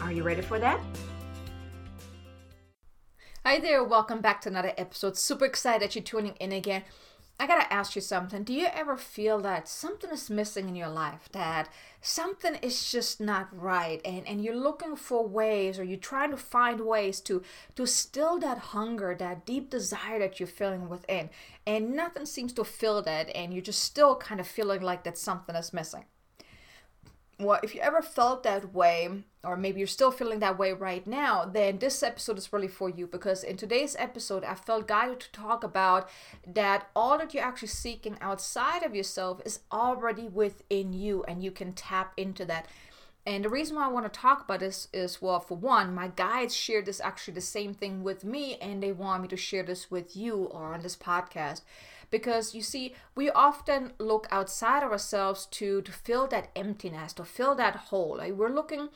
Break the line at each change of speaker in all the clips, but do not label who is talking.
Are you ready for that?
Hi there, welcome back to another episode. Super excited that you're tuning in again. I gotta ask you something. Do you ever feel that something is missing in your life? That something is just not right and, and you're looking for ways or you're trying to find ways to to still that hunger, that deep desire that you're feeling within, and nothing seems to fill that and you're just still kind of feeling like that something is missing well, if you ever felt that way, or maybe you're still feeling that way right now, then this episode is really for you because in today's episode, I felt guided to talk about that all that you're actually seeking outside of yourself is already within you and you can tap into that. And the reason why I want to talk about this is well, for one, my guides shared this actually the same thing with me, and they want me to share this with you or on this podcast because you see we often look outside of ourselves to to fill that emptiness to fill that hole like we're looking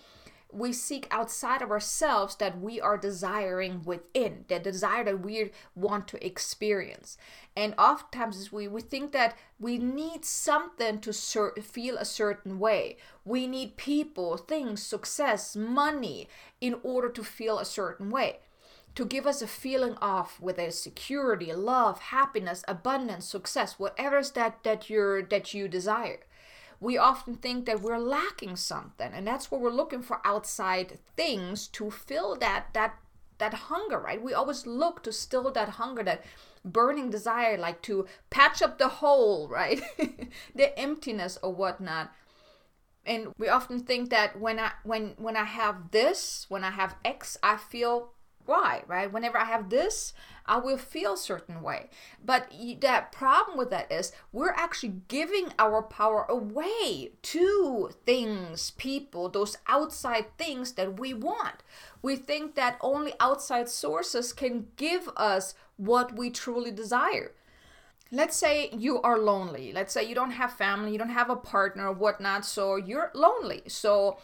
we seek outside of ourselves that we are desiring within, the desire that we want to experience. And oftentimes we, we think that we need something to cer- feel a certain way. We need people, things, success, money in order to feel a certain way to give us a feeling of whether it's security, love, happiness, abundance, success, whatever is that that you're that you desire. We often think that we're lacking something, and that's what we're looking for outside things to fill that that that hunger, right? We always look to still that hunger, that burning desire, like to patch up the hole, right? the emptiness or whatnot. And we often think that when I when when I have this, when I have X, I feel why, right? Whenever I have this, I will feel certain way. But that problem with that is we're actually giving our power away to things, people, those outside things that we want. We think that only outside sources can give us what we truly desire. Let's say you are lonely. Let's say you don't have family, you don't have a partner whatnot, so you're lonely. So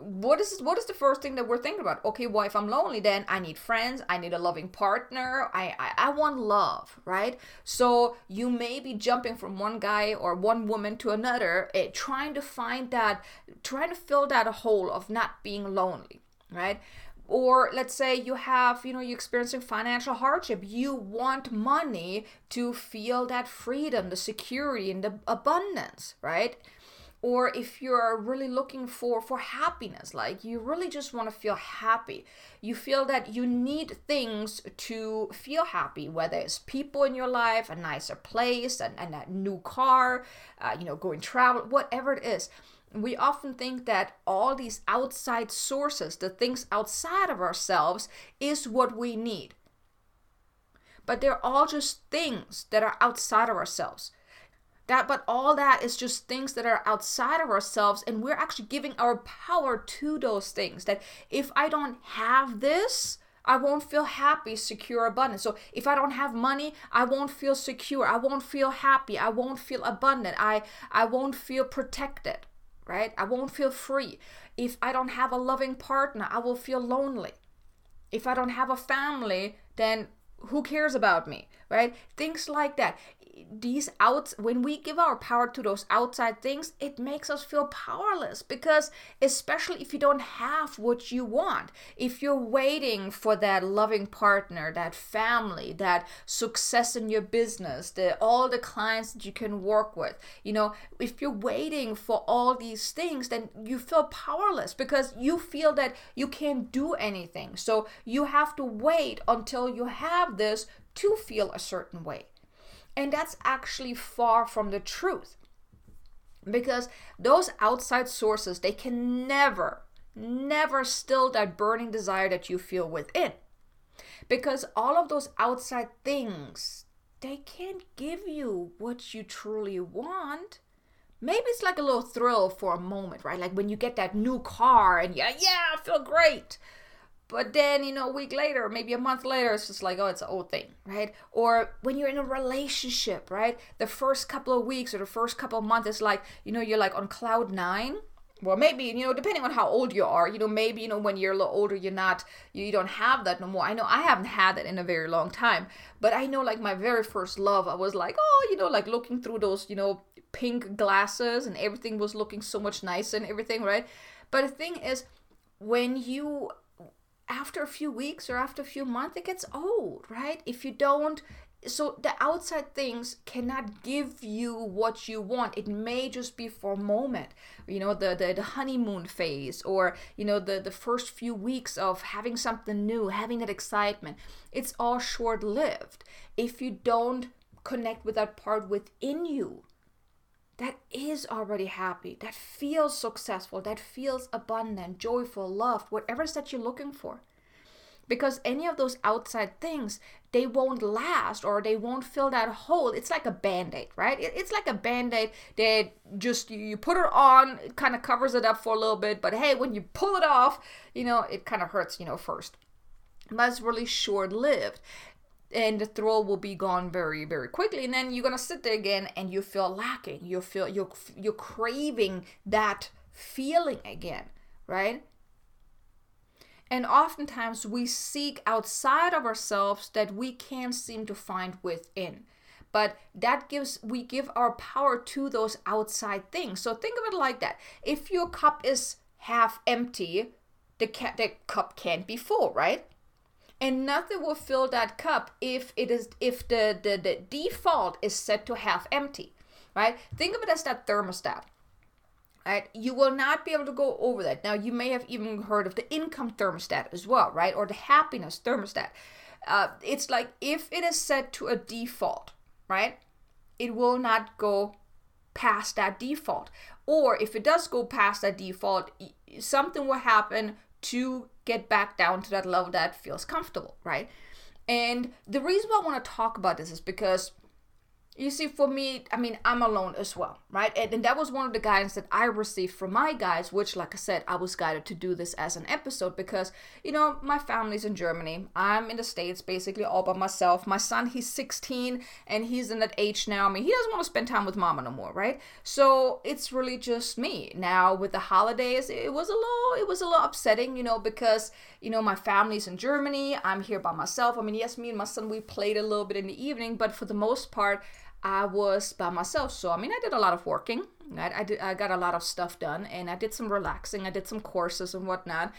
what is what is the first thing that we're thinking about? Okay well if i'm lonely? Then i need friends i need a loving partner i i, I want love right? So you may be jumping from one guy or one woman to another eh, trying to find that trying to fill that hole of not being lonely right? Or let's say you have you know you're experiencing financial hardship. You want money to feel that freedom the security and the abundance right or if you're really looking for for happiness like you really just want to feel happy. You feel that you need things to feel happy whether it's people in your life a nicer place and, and a new car uh, you know going travel whatever it is. We often think that all these outside sources the things outside of ourselves is what we need. But they're all just things that are outside of ourselves that but all that is just things that are outside of ourselves and we're actually giving our power to those things that if i don't have this I won't feel happy, secure, abundant. So if I don't have money, I won't feel secure. I won't feel happy. I won't feel abundant. I I won't feel protected, right? I won't feel free. If I don't have a loving partner, I will feel lonely. If I don't have a family, then who cares about me, right? Things like that these outs when we give our power to those outside things it makes us feel powerless because especially if you don't have what you want if you're waiting for that loving partner that family that success in your business the all the clients that you can work with you know if you're waiting for all these things then you feel powerless because you feel that you can't do anything so you have to wait until you have this to feel a certain way. And that's actually far from the truth. Because those outside sources, they can never, never still that burning desire that you feel within. Because all of those outside things, they can't give you what you truly want. Maybe it's like a little thrill for a moment, right? Like when you get that new car and yeah, yeah, I feel great. But then, you know, a week later, maybe a month later, it's just like, oh, it's an old thing, right? Or when you're in a relationship, right? The first couple of weeks or the first couple of months, it's like, you know, you're like on cloud nine. Well, maybe, you know, depending on how old you are, you know, maybe, you know, when you're a little older, you're not, you you don't have that no more. I know I haven't had it in a very long time. But I know, like, my very first love, I was like, oh, you know, like looking through those, you know, pink glasses and everything was looking so much nicer and everything, right? But the thing is, when you after a few weeks or after a few months it gets old right? If you don't so the outside things cannot give you what you want. It may just be for a moment you know the, the the honeymoon phase or you know the the first few weeks of having something new having that excitement. It's all short lived if you don't connect with that part within you that is already happy, that feels successful, that feels abundant, joyful, loved, whatever it is that you're looking for. Because any of those outside things, they won't last or they won't fill that hole. It's like a band aid, right? It's like a band aid that just you put it on, it kind of covers it up for a little bit, but hey, when you pull it off, you know, it kind of hurts, you know, first. But it's really short lived and the thrill will be gone very very quickly. And then you're gonna sit there again and you feel lacking. You feel you're you're craving that feeling again right? And oftentimes we seek outside of ourselves that we can't seem to find within. But that gives we give our power to those outside things. So think of it like that. If your cup is half empty the, ca- the cup can't be full right and nothing will fill that cup if it is if the, the the default is set to half empty right? Think of it as that thermostat right? You will not be able to go over that. Now you may have even heard of the income thermostat as well right? Or the happiness thermostat. Uh, it's like if it is set to a default right? It will not go past that default. Or if it does go past that default something will happen to get back down to that level that feels comfortable, right? And the reason why I want to talk about this is because you see, for me, I mean, I'm alone as well, right? And, and, that was one of the guidance that I received from my guides, which, like I said, I was guided to do this as an episode because, you know, my family's in Germany. I'm in the States basically all by myself. My son, he's 16 and he's in that age now. I mean, he doesn't want to spend time with mama no more, right? So it's really just me. Now, with the holidays, it was a little, it was a little upsetting, you know, because, you know, my family's in Germany. I'm here by myself. I mean, yes, me and my son, we played a little bit in the evening, but for the most part, I was by myself. So I mean, I did a lot of working. I did. I got a lot of stuff done, and I did some relaxing. I did some courses and whatnot.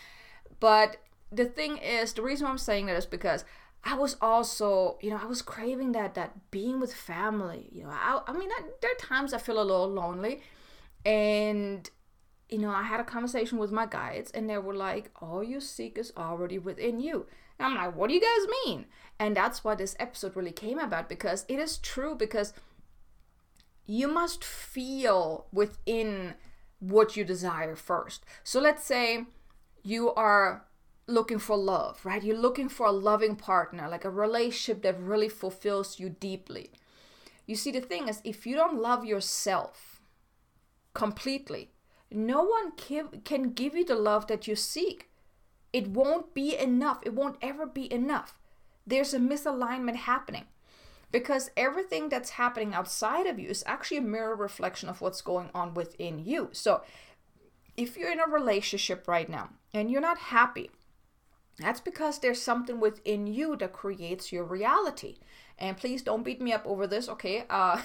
But the thing is, the reason I'm saying that is because I was also, you know, I was craving that that being with family. You know, I, I mean, I, there are times I feel a little lonely, and you know, I had a conversation with my guides, and they were like, "All you seek is already within you." And I'm like, "What do you guys mean?" And that's what this episode really came about because it is true because you must feel within what you desire first. So let's say you are looking for love, right? You're looking for a loving partner, like a relationship that really fulfills you deeply. You see, the thing is, if you don't love yourself completely, no one can give you the love that you seek. It won't be enough. It won't ever be enough there's a misalignment happening because everything that's happening outside of you is actually a mirror reflection of what's going on within you. So, if you're in a relationship right now and you're not happy, that's because there's something within you that creates your reality. And please don't beat me up over this, okay? Uh,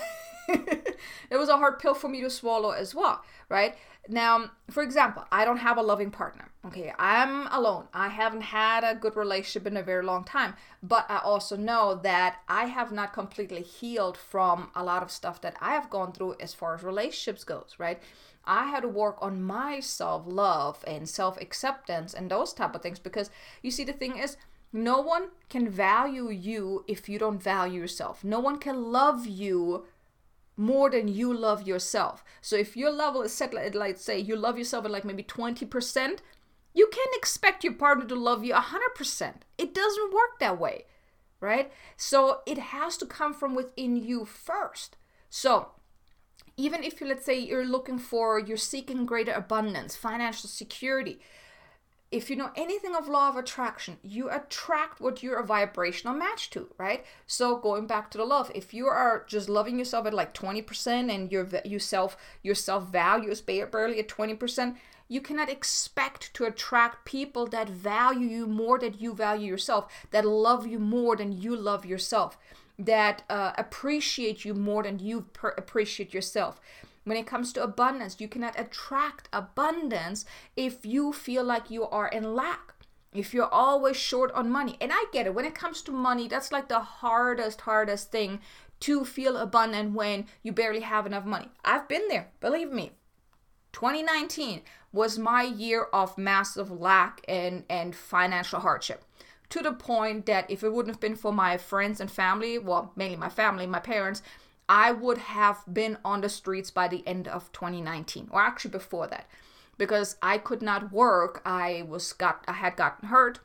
it was a hard pill for me to swallow as well, right? Now, for example, I don't have a loving partner. Okay, I'm alone. I haven't had a good relationship in a very long time, but I also know that I have not completely healed from a lot of stuff that I have gone through as far as relationships goes, right? I had to work on my self-love and self-acceptance and those type of things because you see the thing is No one can value you if you don't value yourself. No one can love you more than you love yourself. So if your level is set like, like say you love yourself at like maybe 20%, you can't expect your partner to love you 100%. It doesn't work that way, right? So it has to come from within you first. So even if you let's say you're looking for you're seeking greater abundance, financial security, if you know anything of law of attraction, you attract what you're a vibrational match to, right? So going back to the love, if you are just loving yourself at like 20% and your you self your self value is barely at 20%, you cannot expect to attract people that value you more than you value yourself, that love you more than you love yourself, that uh, appreciate you more than you per- appreciate yourself. When it comes to abundance, you cannot attract abundance if you feel like you are in lack. If you're always short on money. And I get it. When it comes to money, that's like the hardest, hardest thing to feel abundant when you barely have enough money. I've been there, believe me. 2019 was my year of massive lack and, and financial hardship to the point that if it wouldn't have been for my friends and family, well, mainly my family, my parents, I would have been on the streets by the end of 2019, or actually before that, because I could not work. I was got I had gotten hurt,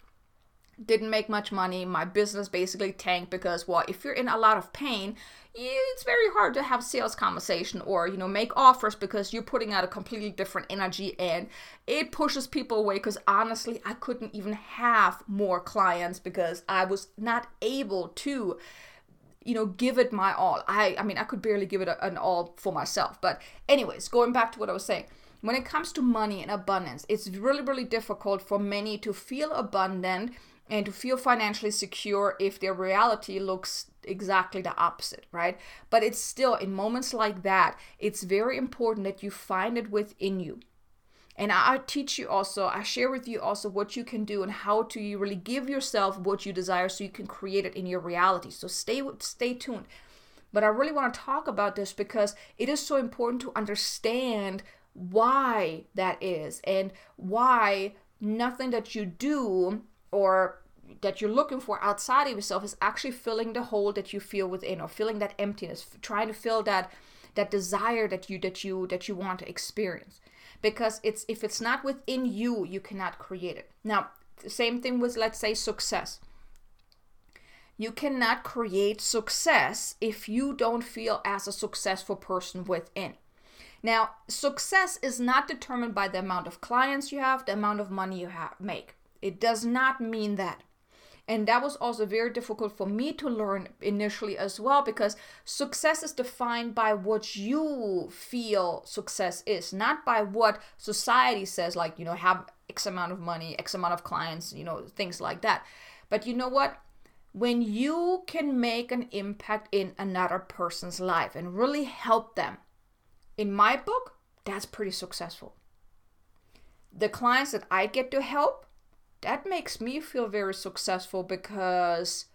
didn't make much money. My business basically tanked because well, if you're in a lot of pain, it's very hard to have sales conversation or you know make offers because you're putting out a completely different energy and it pushes people away because honestly i couldn't even have more clients because i was not able to you know give it my all. I i mean i could barely give it an all for myself. But anyways going back to what i was saying when it comes to money and abundance it's really really difficult for many to feel abundant and to feel financially secure if their reality looks exactly the opposite right? But it's still in moments like that it's very important that you find it within you and I teach you also, I share with you also what you can do and how to you really give yourself what you desire so you can create it in your reality. So stay stay tuned. But I really want to talk about this because it is so important to understand why that is and why nothing that you do or that you're looking for outside of yourself is actually filling the hole that you feel within or filling that emptiness trying to fill that that desire that you that you that you want to experience because it's if it's not within you you cannot create it. Now same thing with let's say success. You cannot create success if you don't feel as a successful person within. Now success is not determined by the amount of clients you have the amount of money you have make. It does not mean that and that was also very difficult for me to learn initially as well because success is defined by what you feel success is, not by what society says, like, you know, have X amount of money, X amount of clients, you know, things like that. But you know what? When you can make an impact in another person's life and really help them, in my book, that's pretty successful. The clients that I get to help, that makes me feel very successful because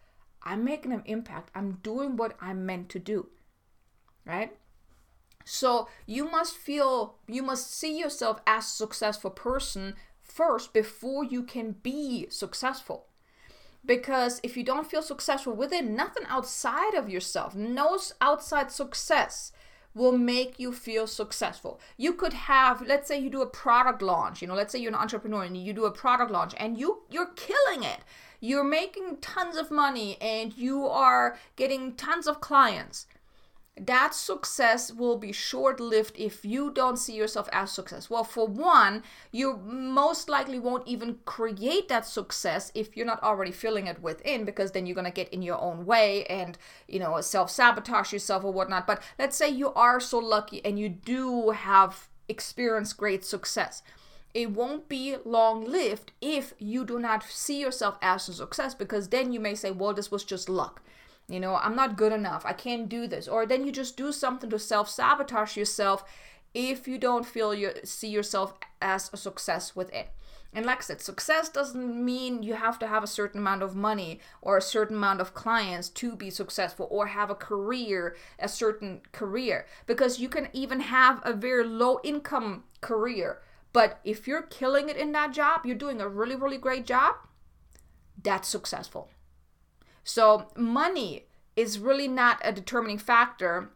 I'm making an impact. I'm doing what I'm meant to do. Right? So you must feel, you must see yourself as a successful person first before you can be successful. Because if you don't feel successful within, nothing outside of yourself, no outside success will make you feel successful. You could have, let's say you do a product launch, you know, let's say you're an entrepreneur and you do a product launch and you you're killing it. You're making tons of money and you are getting tons of clients that success will be short lived if you don't see yourself as success. Well, for one, you most likely won't even create that success if you're not already feeling it within, because then you're going to get in your own way and, you know, self sabotage yourself or whatnot. But let's say you are so lucky and you do have experienced great success. It won't be long lived if you do not see yourself as a success, because then you may say, well, this was just luck you know, I'm not good enough. I can't do this. Or then you just do something to self sabotage yourself if you don't feel you see yourself as a success with it. And like I said, success doesn't mean you have to have a certain amount of money or a certain amount of clients to be successful or have a career, a certain career. Because you can even have a very low income career. But if you're killing it in that job, you're doing a really, really great job, that's successful. So, money is really not a determining factor,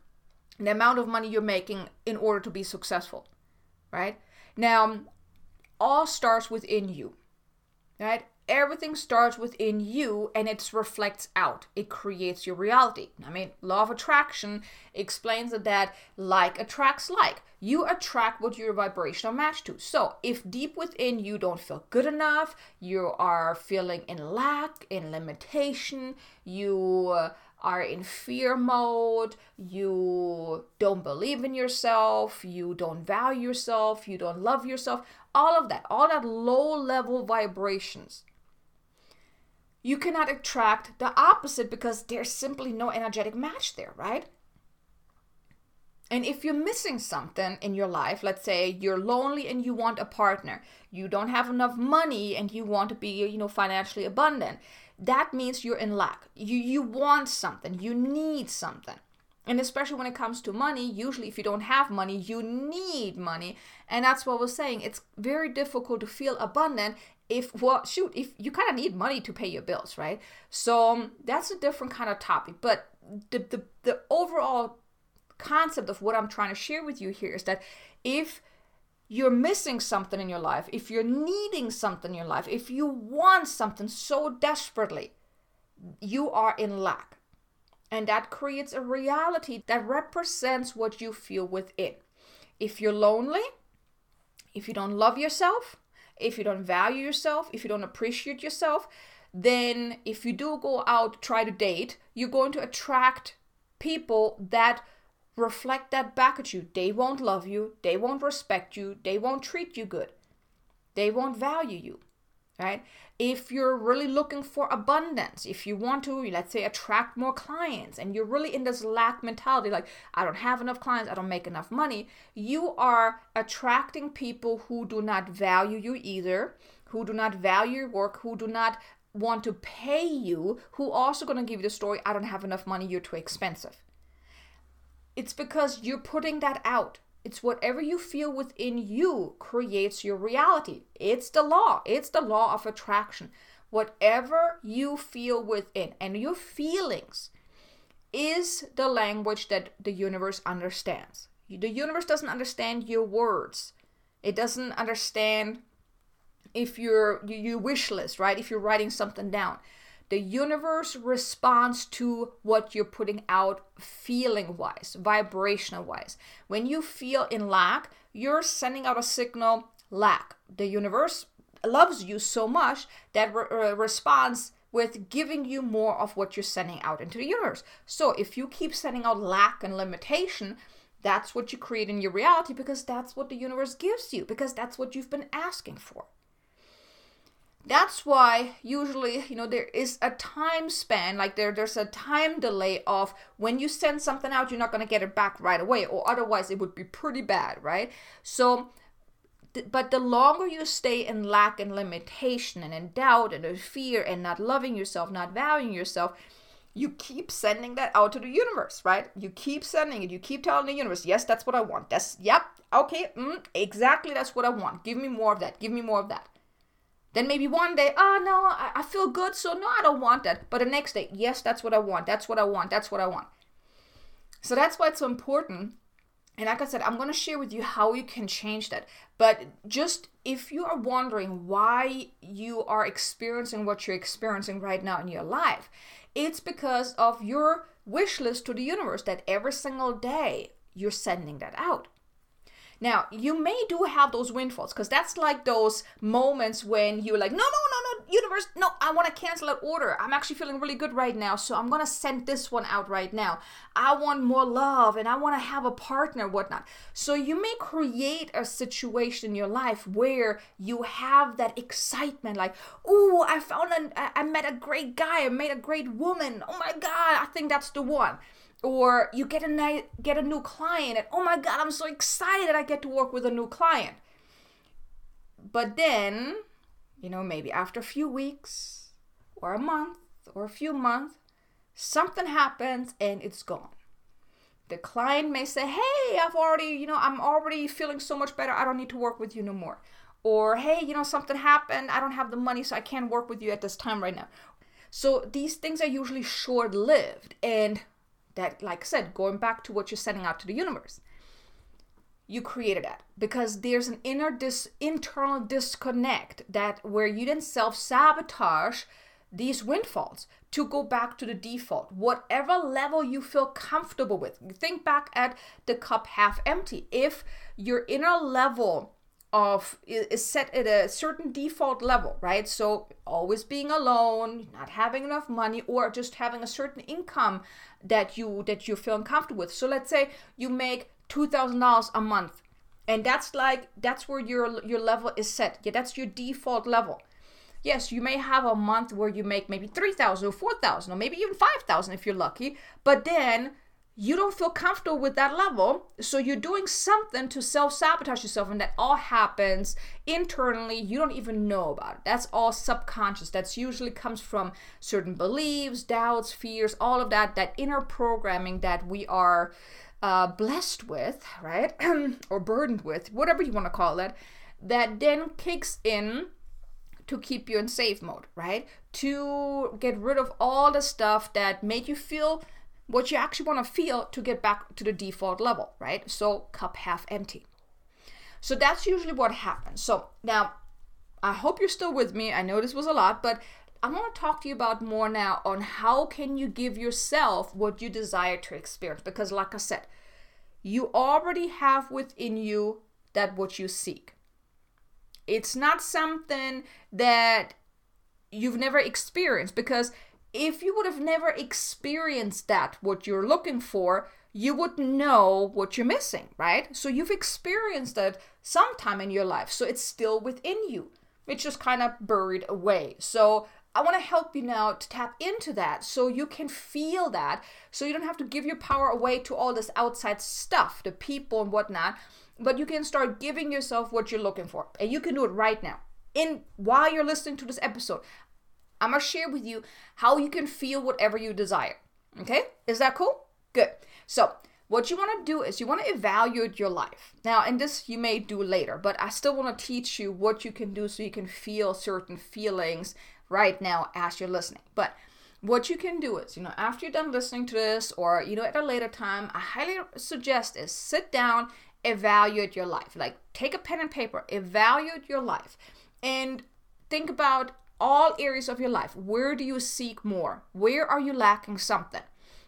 the amount of money you're making in order to be successful, right? Now, all starts within you, right? Everything starts within you and it reflects out. It creates your reality. I mean, law of attraction explains that like attracts like. You attract what your vibrational match to. So, if deep within you don't feel good enough, you are feeling in lack, in limitation, you are in fear mode, you don't believe in yourself, you don't value yourself, you don't love yourself, all of that, all that low level vibrations you cannot attract the opposite because there's simply no energetic match there, right? And if you're missing something in your life, let's say you're lonely and you want a partner, you don't have enough money and you want to be, you know, financially abundant, that means you're in lack. You you want something, you need something. And especially when it comes to money, usually if you don't have money, you need money. And that's what we're saying. It's very difficult to feel abundant if well shoot if you kind of need money to pay your bills right so um, that's a different kind of topic but the, the the overall concept of what i'm trying to share with you here is that if you're missing something in your life if you're needing something in your life if you want something so desperately you are in lack and that creates a reality that represents what you feel within if you're lonely if you don't love yourself if you don't value yourself, if you don't appreciate yourself, then if you do go out try to date, you're going to attract people that reflect that back at you. They won't love you, they won't respect you, they won't treat you good. They won't value you right? If you're really looking for abundance, if you want to, let's say, attract more clients, and you're really in this lack mentality, like, I don't have enough clients, I don't make enough money, you are attracting people who do not value you either, who do not value your work, who do not want to pay you, who also to give you the story, I don't have enough money, you're too expensive. It's because you're putting that out. It's whatever you feel within you creates your reality. It's the law. It's the law of attraction. Whatever you feel within and your feelings is the language that the universe understands. The universe doesn't understand your words. It doesn't understand if you're you, you wish list, right? If you're writing something down the universe responds to what you're putting out feeling wise, vibrational wise. When you feel in lack, you're sending out a signal lack. The universe loves you so much that re- uh, responds with giving you more of what you're sending out into the universe. So if you keep sending out lack and limitation, that's what you create in your reality because that's what the universe gives you, because that's what you've been asking for. That's why usually, you know, there is a time span, like there, there's a time delay of when you send something out, you're not going to get it back right away, or otherwise it would be pretty bad, right? So, but the longer you stay in lack and limitation and in doubt and in fear and not loving yourself, not valuing yourself, you keep sending that out to the universe, right? You keep sending it. You keep telling the universe, yes, that's what I want. That's, yep, okay, mm, exactly, that's what I want. Give me more of that. Give me more of that. Then maybe one day, oh no, I, I feel good, so no, I don't want that. But the next day, yes, that's what I want. That's what I want. That's what I want. So that's why it's so important. And like I said, I'm going to share with you how you can change that. But just if you are wondering why you are experiencing what you're experiencing right now in your life, it's because of your wish list to the universe that every single day you're sending that out. Now, you may do have those windfalls because that's like those moments when you're like, no, no, no, no, universe, no, I want to cancel that order. I'm actually feeling really good right now, so I'm going to send this one out right now. I want more love and I want to have a partner, whatnot. So you may create a situation in your life where you have that excitement like, oh, I found, an, I met a great guy, I met a great woman. Oh my God, I think that's the one or you get a get a new client and oh my god i'm so excited i get to work with a new client. But then you know maybe after a few weeks or a month or a few months something happens and it's gone. The client may say hey i've already you know i'm already feeling so much better. I don't need to work with you no more. Or hey you know something happened. I don't have the money so i can't work with you at this time right now. So these things are usually short lived. And that, like I said, going back to what you're sending out to the universe, you created that because there's an inner dis internal disconnect that where you then self-sabotage these windfalls to go back to the default, whatever level you feel comfortable with. Think back at the cup half empty. If your inner level of is set at a certain default level, right? So always being alone, not having enough money, or just having a certain income that you that you feel uncomfortable with. So let's say you make two thousand dollars a month, and that's like that's where your your level is set. Yeah, that's your default level. Yes, you may have a month where you make maybe 3,000 or 4,000 or maybe even 5,000 if you're lucky, but then you don't feel comfortable with that level. So you're doing something to self sabotage yourself, and that all happens internally. You don't even know about it. That's all subconscious. That's usually comes from certain beliefs, doubts, fears, all of that, that inner programming that we are uh, blessed with, right? or burdened with, whatever you want to call it, that then kicks in to keep you in safe mode, right? To get rid of all the stuff that made you feel what you actually want to feel to get back to the default level, right? So, cup half empty. So, that's usually what happens. So, now I hope you're still with me. I know this was a lot, but I want to talk to you about more now on how can you give yourself what you desire to experience because like I said, you already have within you that what you seek. It's not something that you've never experienced because if you would have never experienced that, what you're looking for, you would know what you're missing, right? So you've experienced it sometime in your life. So it's still within you. It's just kind of buried away. So I want to help you now to tap into that so you can feel that. So you don't have to give your power away to all this outside stuff, the people and whatnot, but you can start giving yourself what you're looking for. And you can do it right now. In while you're listening to this episode, I'm gonna share with you how you can feel whatever you desire. Okay? Is that cool? Good. So, what you want to do is you want to evaluate your life. Now, and this you may do later, but I still want to teach you what you can do so you can feel certain feelings right now as you're listening. But what you can do is, you know, after you're done listening to this or, you know, at a later time, I highly suggest is sit down, evaluate your life. Like take a pen and paper, evaluate your life and think about all areas of your life. Where do you seek more? Where are you lacking something?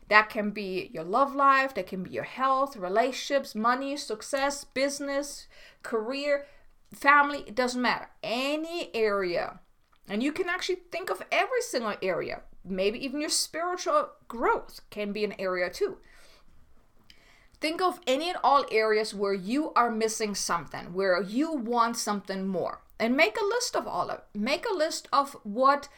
That can be your love life, that can be your health, relationships, money, success, business, career, family, it doesn't matter. Any area. And you can actually think of every single area. Maybe even your spiritual growth can be an area too. Think of any and all areas where you are missing something, where you want something more and make a list of all of. Make a list of what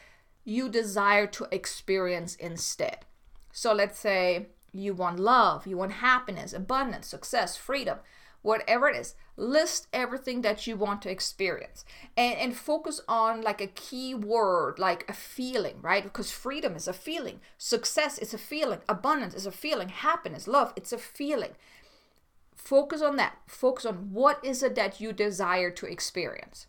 you desire to experience instead. So let's say you want love, you want happiness, abundance, success, freedom, whatever it is. List everything that you want to experience and, and focus on like a key word, like a feeling, right? Because freedom is a feeling, success is a feeling, abundance is a feeling, happiness, love, it's a feeling. Focus on that. Focus on what is it that you desire to experience.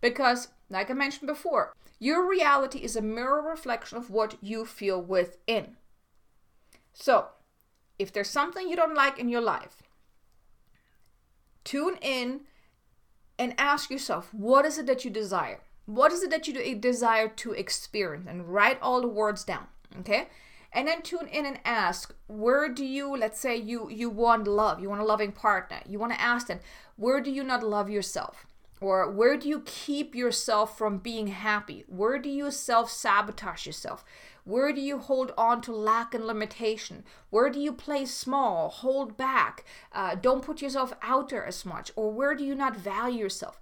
Because, like I mentioned before, your reality is a mirror reflection of what you feel within. So, if there's something you don't like in your life, tune in and ask yourself, what is it that you desire? What is it that you desire to experience? And write all the words down, okay? And then tune in and ask, where do you, let's say you you want love, you want a loving partner. You want to ask them, where do you not love yourself? Or where do you keep yourself from being happy? Where do you self sabotage yourself? Where do you hold on to lack and limitation? Where do you play small, hold back, uh, don't put yourself out there as much? Or where do you not value yourself?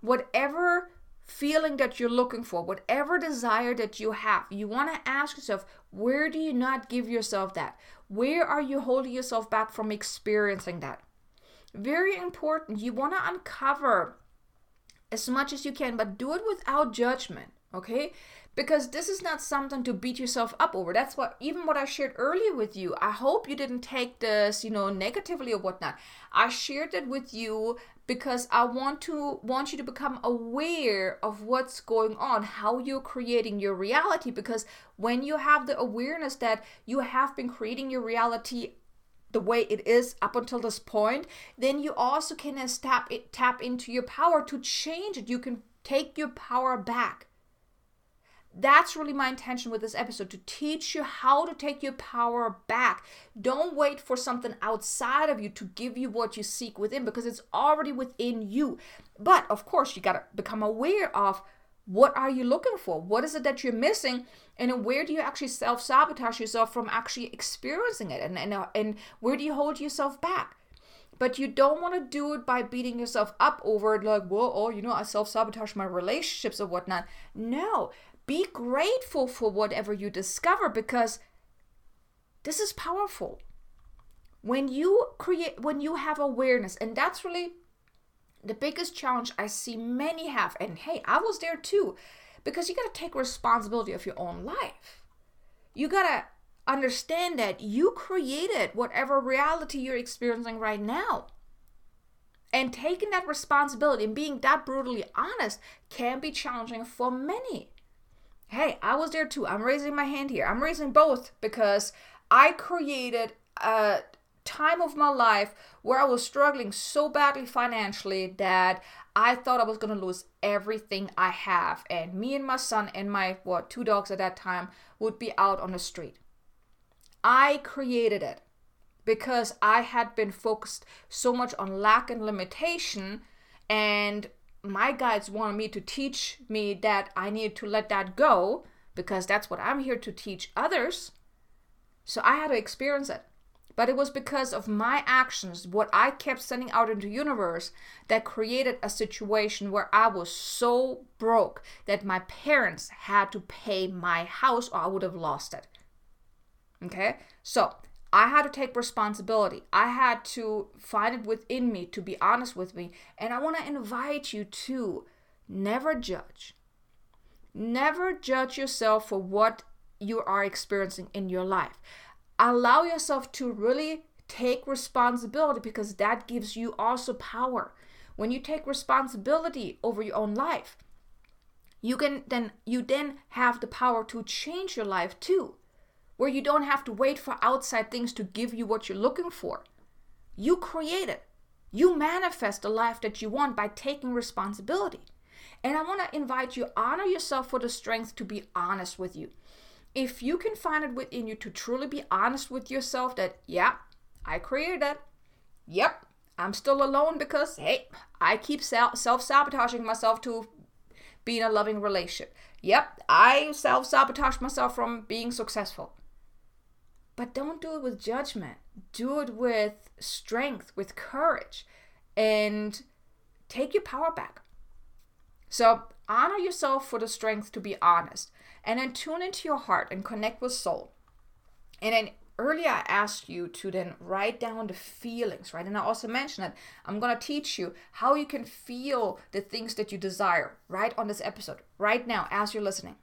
Whatever feeling that you're looking for, whatever desire that you have, you want to ask yourself, where do you not give yourself that? Where are you holding yourself back from experiencing that? Very important. You want to uncover as much as you can, but do it without judgment, okay? because this is not something to beat yourself up over. That's what even what I shared earlier with you. I hope you didn't take this, you know, negatively or whatnot. I shared it with you because I want to want you to become aware of what's going on, how you're creating your reality. Because when you have the awareness that you have been creating your reality the way it is up until this point, then you also can tap it, tap into your power to change it. You can take your power back that's really my intention with this episode to teach you how to take your power back. Don't wait for something outside of you to give you what you seek within because it's already within you. But of course, you got to become aware of what are you looking for? What is it that you're missing? And where do you actually self sabotage yourself from actually experiencing it? And, and, uh, and where do you hold yourself back? But you don't want to do it by beating yourself up over it, like, well, oh, you know, I self sabotage my relationships or whatnot. No, be grateful for whatever you discover because this is powerful. When you create, when you have awareness, and that's really the biggest challenge I see many have. And hey, I was there too, because you got to take responsibility of your own life. You got to understand that you created whatever reality you're experiencing right now. And taking that responsibility and being that brutally honest can be challenging for many hey, I was there too. I'm raising my hand here. I'm raising both because I created a time of my life where I was struggling so badly financially that I thought I was going to lose everything I have. And me and my son and my, what, two dogs at that time would be out on the street. I created it because I had been focused so much on lack and limitation and my guides wanted me to teach me that I needed to let that go because that's what I'm here to teach others. So I had to experience it. But it was because of my actions, what I kept sending out into universe, that created a situation where I was so broke that my parents had to pay my house or I would have lost it. Okay? So I had to take responsibility. I had to find it within me to be honest with me. And I want to invite you to never judge. Never judge yourself for what you are experiencing in your life. Allow yourself to really take responsibility because that gives you also power. When you take responsibility over your own life, you can then you then have the power to change your life too where you don't have to wait for outside things to give you what you're looking for. You create it. You manifest the life that you want by taking responsibility. And I want to invite you honor yourself for the strength to be honest with you. If you can find it within you to truly be honest with yourself that, yeah, I created it. Yep, I'm still alone because, hey, I keep self sabotaging myself to be in a loving relationship. Yep, I self sabotage myself from being successful. But don't do it with judgment. Do it with strength, with courage, and take your power back. So honor yourself for the strength to be honest, and then tune into your heart and connect with soul. And then earlier I asked you to then write down the feelings, right? And I also mentioned that I'm gonna teach you how you can feel the things that you desire right on this episode, right now, as you're listening,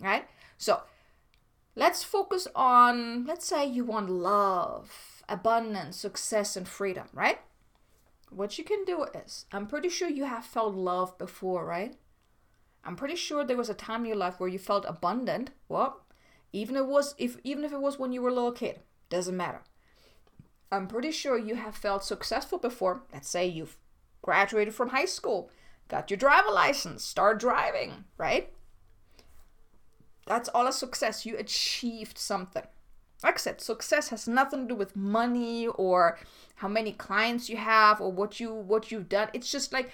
right? So Let's focus on, let's say you want love, abundance, success, and freedom, right? What you can do is, I'm pretty sure you have felt love before, right? I'm pretty sure there was a time in your life where you felt abundant. Well, even it was if even if it was when you were a little kid, doesn't matter. I'm pretty sure you have felt successful before. Let's say you've graduated from high school, got your driver license, start driving, right? That's all a success. You achieved something. Like I said, success has nothing to do with money or how many clients you have or what you what you've done. It's just like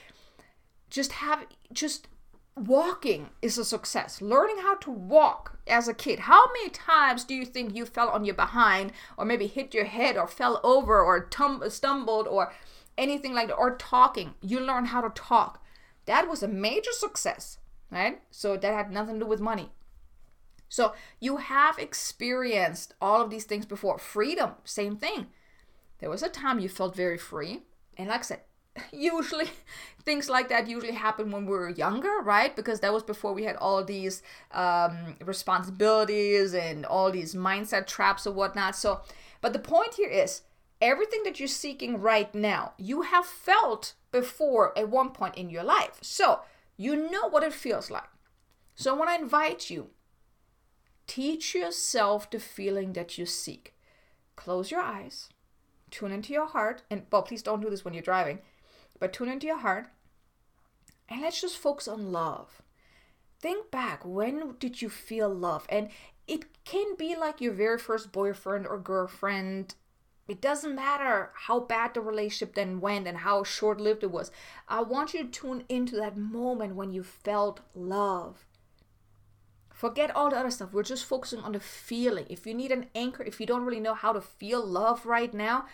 just have just walking is a success. Learning how to walk as a kid. How many times do you think you fell on your behind or maybe hit your head or fell over or tum- stumbled or anything like that or talking? You learn how to talk. That was a major success, right? So that had nothing to do with money. So you have experienced all of these things before. Freedom, same thing. There was a time you felt very free. And like I said, usually things like that usually happen when we were younger right? Because that was before we had all these um, responsibilities and all these mindset traps or whatnot. So but the point here is everything that you're seeking right now you have felt before at one point in your life. So you know what it feels like. So i want to invite you teach yourself the feeling that you seek. Close your eyes tune into your heart and well please don't do this when you're driving but tune into your heart and let's just focus on love. Think back, when did you feel love? And it can be like your very first boyfriend or girlfriend. It doesn't matter how bad the relationship then went and how short lived it was. I want you to tune into that moment when you felt love. Forget all the other stuff. We're just focusing on the feeling. If you need an anchor, if you don't really know how to feel love right now,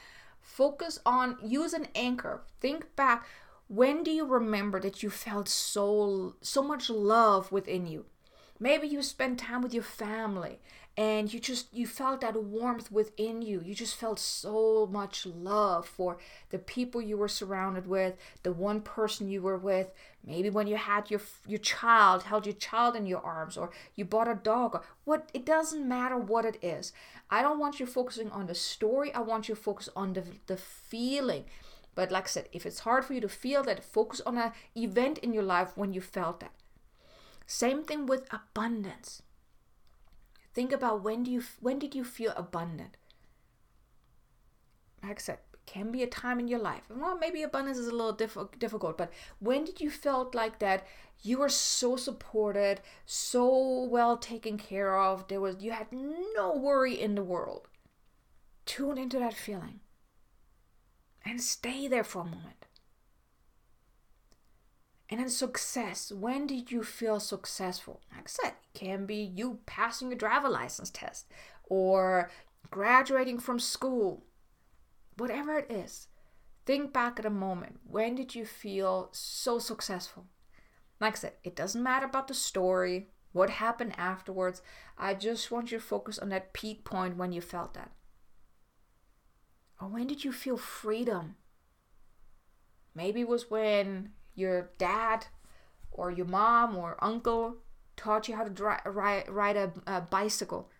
Focus on, use an anchor. Think back. When do you remember that you felt so so much love within you? Maybe you spent time with your family and you just you felt that warmth within you. You just felt so much love for the people you were surrounded with the one person you were with. Maybe when you had your your child held your child in your arms or you bought a dog. Or what it doesn't matter what it is. I don't want you focusing on the story. I want you to focus on the the feeling. But like i said if it's hard for you to feel that focus on an event in your life when you felt that same thing with abundance Think about when do you when did you feel abundant? Like I said, can be a time in your life. Well, maybe abundance is a little diff- difficult, but when did you felt like that you were so supported, so well taken care of? There was you had no worry in the world. Tune into that feeling and stay there for a moment. And then success. When did you feel successful? Like I said, it can be you passing your driver license test or graduating from school. Whatever it is. Think back at a moment. When did you feel so successful? Like I said, it doesn't matter about the story, what happened afterwards. I just want you to focus on that peak point when you felt that. Or when did you feel freedom? Maybe it was when your dad or your mom or uncle taught you how to ride, ride a, a bicycle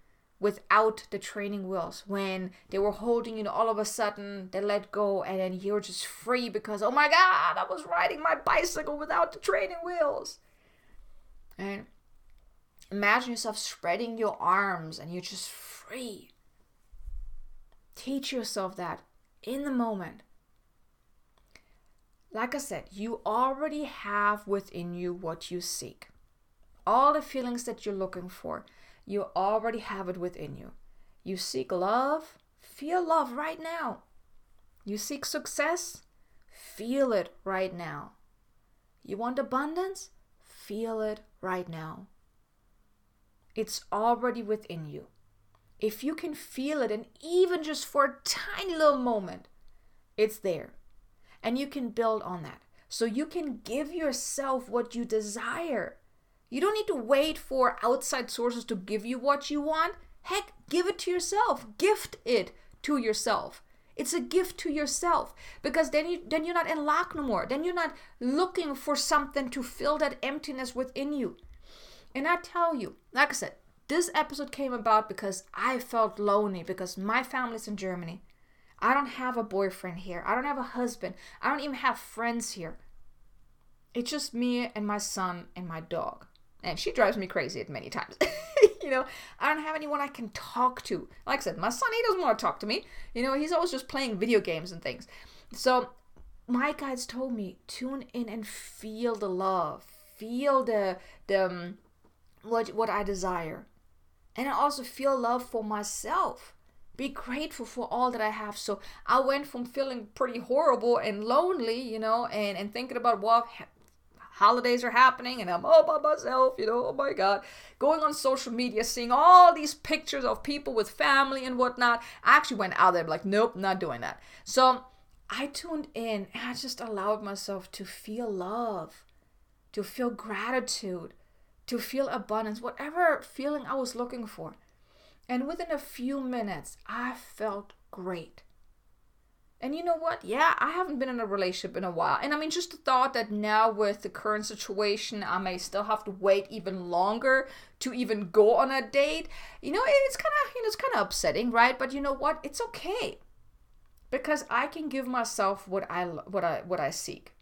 without the training wheels. When they were holding you all of a sudden they let go and then you're just free because oh my god i was riding my bicycle without the training wheels. And imagine yourself spreading your arms and you're just free. Teach yourself that in the moment like I said, you already have within you what you seek. All the feelings that you're looking for, you already have it within you. You seek love, feel love right now. You seek success, feel it right now. You want abundance, feel it right now. It's already within you. If you can feel it, and even just for a tiny little moment, it's there and you can build on that. So you can give yourself what you desire. You don't need to wait for outside sources to give you what you want. Heck, give it to yourself. Gift it to yourself. It's a gift to yourself because then you then you're not in lack no more. Then you're not looking for something to fill that emptiness within you. And I tell you, like I said, this episode came about because I felt lonely because my family's in Germany. I don't have a boyfriend here. I don't have a husband. I don't even have friends here. It's just me and my son and my dog. And she drives me crazy at many times. you know, I don't have anyone I can talk to. Like I said, my son, he doesn't want to talk to me. You know, he's always just playing video games and things. So my guides told me tune in and feel the love, feel the the um, what what I desire, and I also feel love for myself be grateful for all that I have. So I went from feeling pretty horrible and lonely, you know, and, and thinking about what holidays are happening and I'm all by myself, you know, oh my God. Going on social media, seeing all these pictures of people with family and whatnot. I actually went out there like, nope, not doing that. So I tuned in and I just allowed myself to feel love, to feel gratitude, to feel abundance, whatever feeling I was looking for. And within a few minutes, I felt great. And you know what? Yeah, I haven't been in a relationship in a while. And I mean, just the thought that now with the current situation, I may still have to wait even longer to even go on a date. You know, it's kind of, you know, it's kind of upsetting, right? But you know what? It's okay. Because I can give myself what I what I what I seek.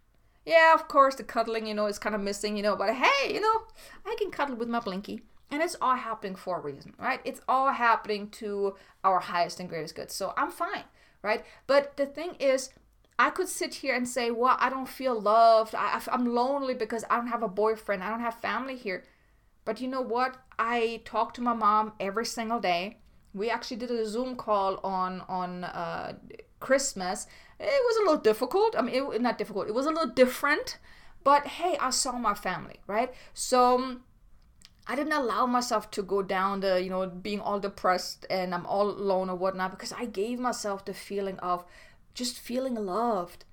Yeah, of course, the cuddling, you know, is kind of missing, you know, but hey, you know, I can cuddle with my blinky. And it's all happening for a reason, right? It's all happening to our highest and greatest good. So I'm fine right? But the thing is, I could sit here and say, well, I don't feel loved. I, I'm lonely because I don't have a boyfriend. I don't have family here. But you know what? I talk to my mom every single day. We actually did a Zoom call on on uh, Christmas. It was a little difficult. I mean, it, not difficult. It was a little different. But hey, I saw my family, right? So I didn't allow myself to go down the, you know, being all depressed and I'm all alone or whatnot because I gave myself the feeling of just feeling loved,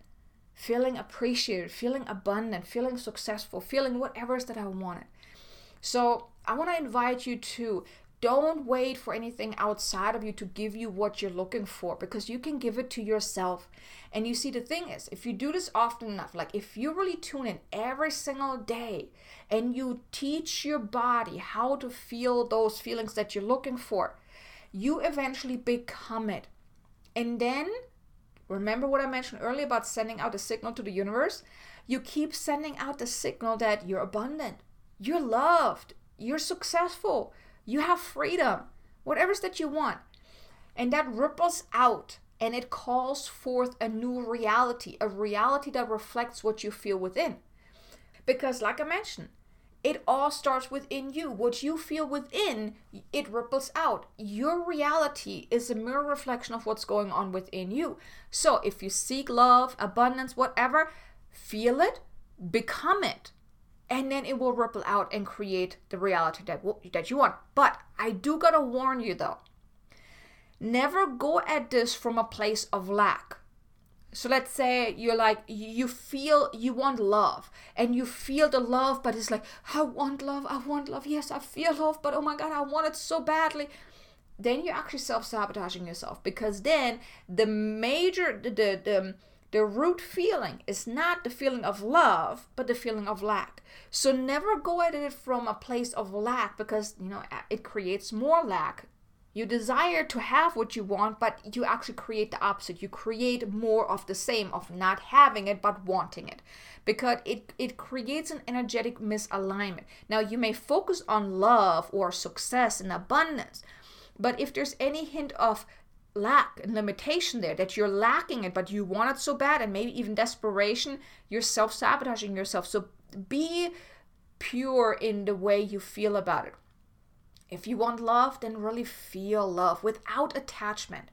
feeling appreciated, feeling abundant, feeling successful, feeling whatever it is that I wanted. So I want to invite you to don't wait for anything outside of you to give you what you're looking for because you can give it to yourself. And you see, the thing is, if you do this often enough, like if you really tune in every single day and you teach your body how to feel those feelings that you're looking for, you eventually become it. And then, remember what I mentioned earlier about sending out a signal to the universe? You keep sending out the signal that you're abundant, you're loved, you're successful you have freedom, whatever's that you want. And that ripples out and it calls forth a new reality, a reality that reflects what you feel within. Because, like I mentioned, it all starts within you. What you feel within, it ripples out. Your reality is a mirror reflection of what's going on within you. So, if you seek love, abundance, whatever, feel it, become it and then it will ripple out and create the reality that that you want. But I do gotta warn you though, never go at this from a place of lack. So let's say you're like you feel you want love and you feel the love, but it's like I want love, I want love. Yes, I feel love, but oh my god, I want it so badly. Then you're actually self sabotaging yourself because then the major the the, the the root feeling is not the feeling of love, but the feeling of lack. So never go at it from a place of lack because, you know, it creates more lack. You desire to have what you want, but you actually create the opposite. You create more of the same, of not having it, but wanting it. Because it, it creates an energetic misalignment. Now, you may focus on love or success and abundance, but if there's any hint of lack and limitation there that you're lacking it but you want it so bad and maybe even desperation you're self-sabotaging yourself. So be pure in the way you feel about it. If you want love then really feel love without attachment.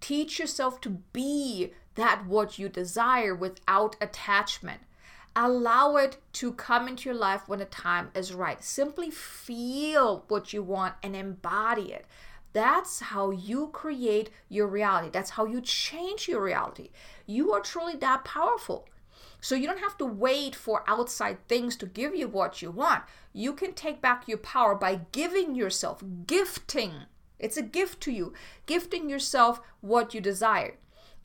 Teach yourself to be that what you desire without attachment. Allow it to come into your life when the time is right. Simply feel what you want and embody it that's how you create your reality. That's how you change your reality. You are truly that powerful. So you don't have to wait for outside things to give you what you want. You can take back your power by giving yourself, gifting. It's a gift to you, gifting yourself what you desire.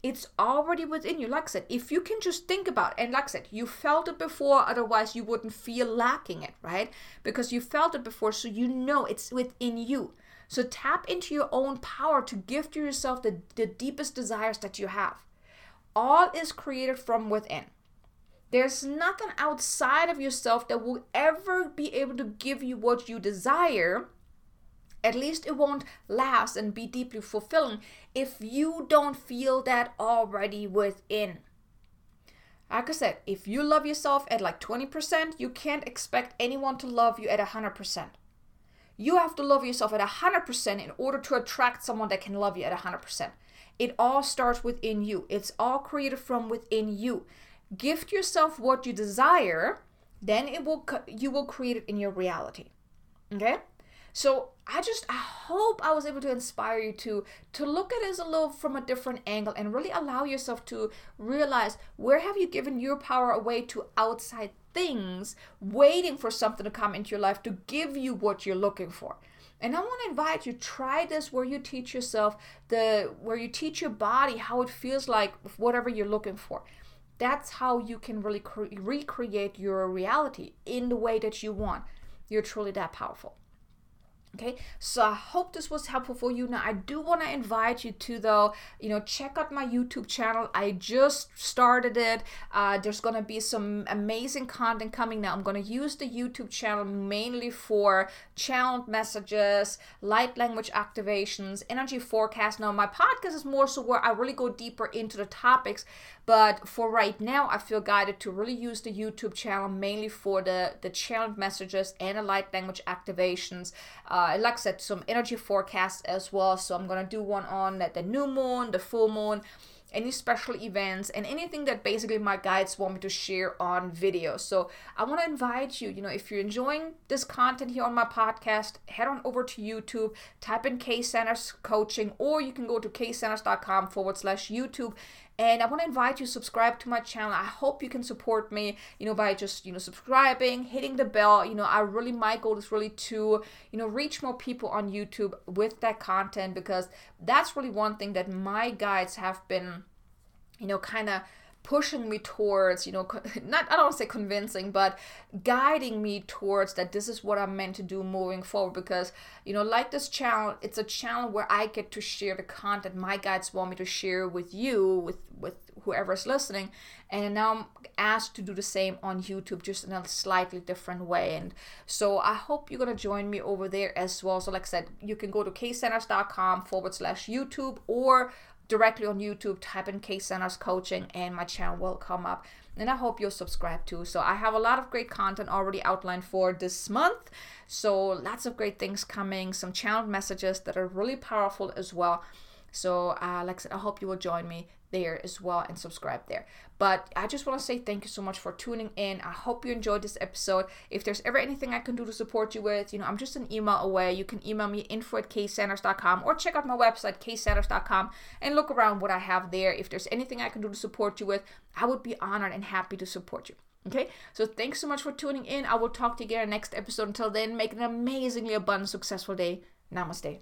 It's already within you. Like I said, if you can just think about it, and like I said, you felt it before, otherwise you wouldn't feel lacking it, right? Because you felt it before, so you know it's within you. So tap into your own power to gift yourself the, the deepest desires that you have. All is created from within. There's nothing outside of yourself that will ever be able to give you what you desire. At least it won't last and be deeply fulfilling if you don't feel that already within. Like I said, if you love yourself at like 20%, you can't expect anyone to love you at 100%. You have to love yourself at 100% in order to attract someone that can love you at 100%. It all starts within you. It's all created from within you. Gift yourself what you desire, then it will you will create it in your reality. Okay? So I just I hope I was able to inspire you to to look at it a little from a different angle and really allow yourself to realize where have you given your power away to outside things waiting for something to come into your life to give you what you're looking for. And I want to invite you try this where you teach yourself the where you teach your body how it feels like whatever you're looking for. That's how you can really cre- recreate your reality in the way that you want. You're truly that powerful. Okay, so I hope this was helpful for you. Now, I do want to invite you to, though, you know, check out my YouTube channel. I just started it. Uh, there's going to be some amazing content coming now. I'm going to use the YouTube channel mainly for channeled messages, light language activations, energy forecast. Now, my podcast is more so where I really go deeper into the topics. But for right now, I feel guided to really use the YouTube channel mainly for the, the channeled messages and the light language activations. Uh, Uh, like I said, some energy forecasts as well. So I'm to do one on the new moon, the full moon any special events and anything that basically my guides want me to share on video. So I want to invite you, you know, if you're enjoying this content here on my podcast, head on over to YouTube, type in K Sanders Coaching, or you can go to ksanders.com forward slash YouTube and I want to invite you to subscribe to my channel. I hope you can support me, you know, by just, you know, subscribing, hitting the bell. You know, I really, my goal is really to, you know, reach more people on YouTube with that content because that's really one thing that my guides have been, you know, kind of pushing me towards, you know, not I don't want to say convincing, but guiding me towards that this is what I'm meant to do moving forward. Because you know, like this channel, it's a channel where I get to share the content my guides want me to share with you, with with whoever's listening, and now I'm asked to do the same on YouTube, just in a slightly different way. And so I hope you're gonna join me over there as well. So like I said, you can go to ksanders.com forward slash YouTube or directly on YouTube, type in K Sanders Coaching, and my channel will come up. And I hope you'll subscribe too. So I have a lot of great content already outlined for this month. So lots of great things coming, some channeled messages that are really powerful as well. So, uh, like I said, I hope you will join me there as well and subscribe there. But I just want to say thank you so much for tuning in. I hope you enjoyed this episode. If there's ever anything I can do to support you with, you know, I'm just an email away. You can email me info at ksanders.com or check out my website, ksanders.com, and look around what I have there. If there's anything I can do to support you with, I would be honored and happy to support you. Okay, so thanks so much for tuning in. I will talk to you again next episode. Until then, make an amazingly abundant, successful day. Namaste.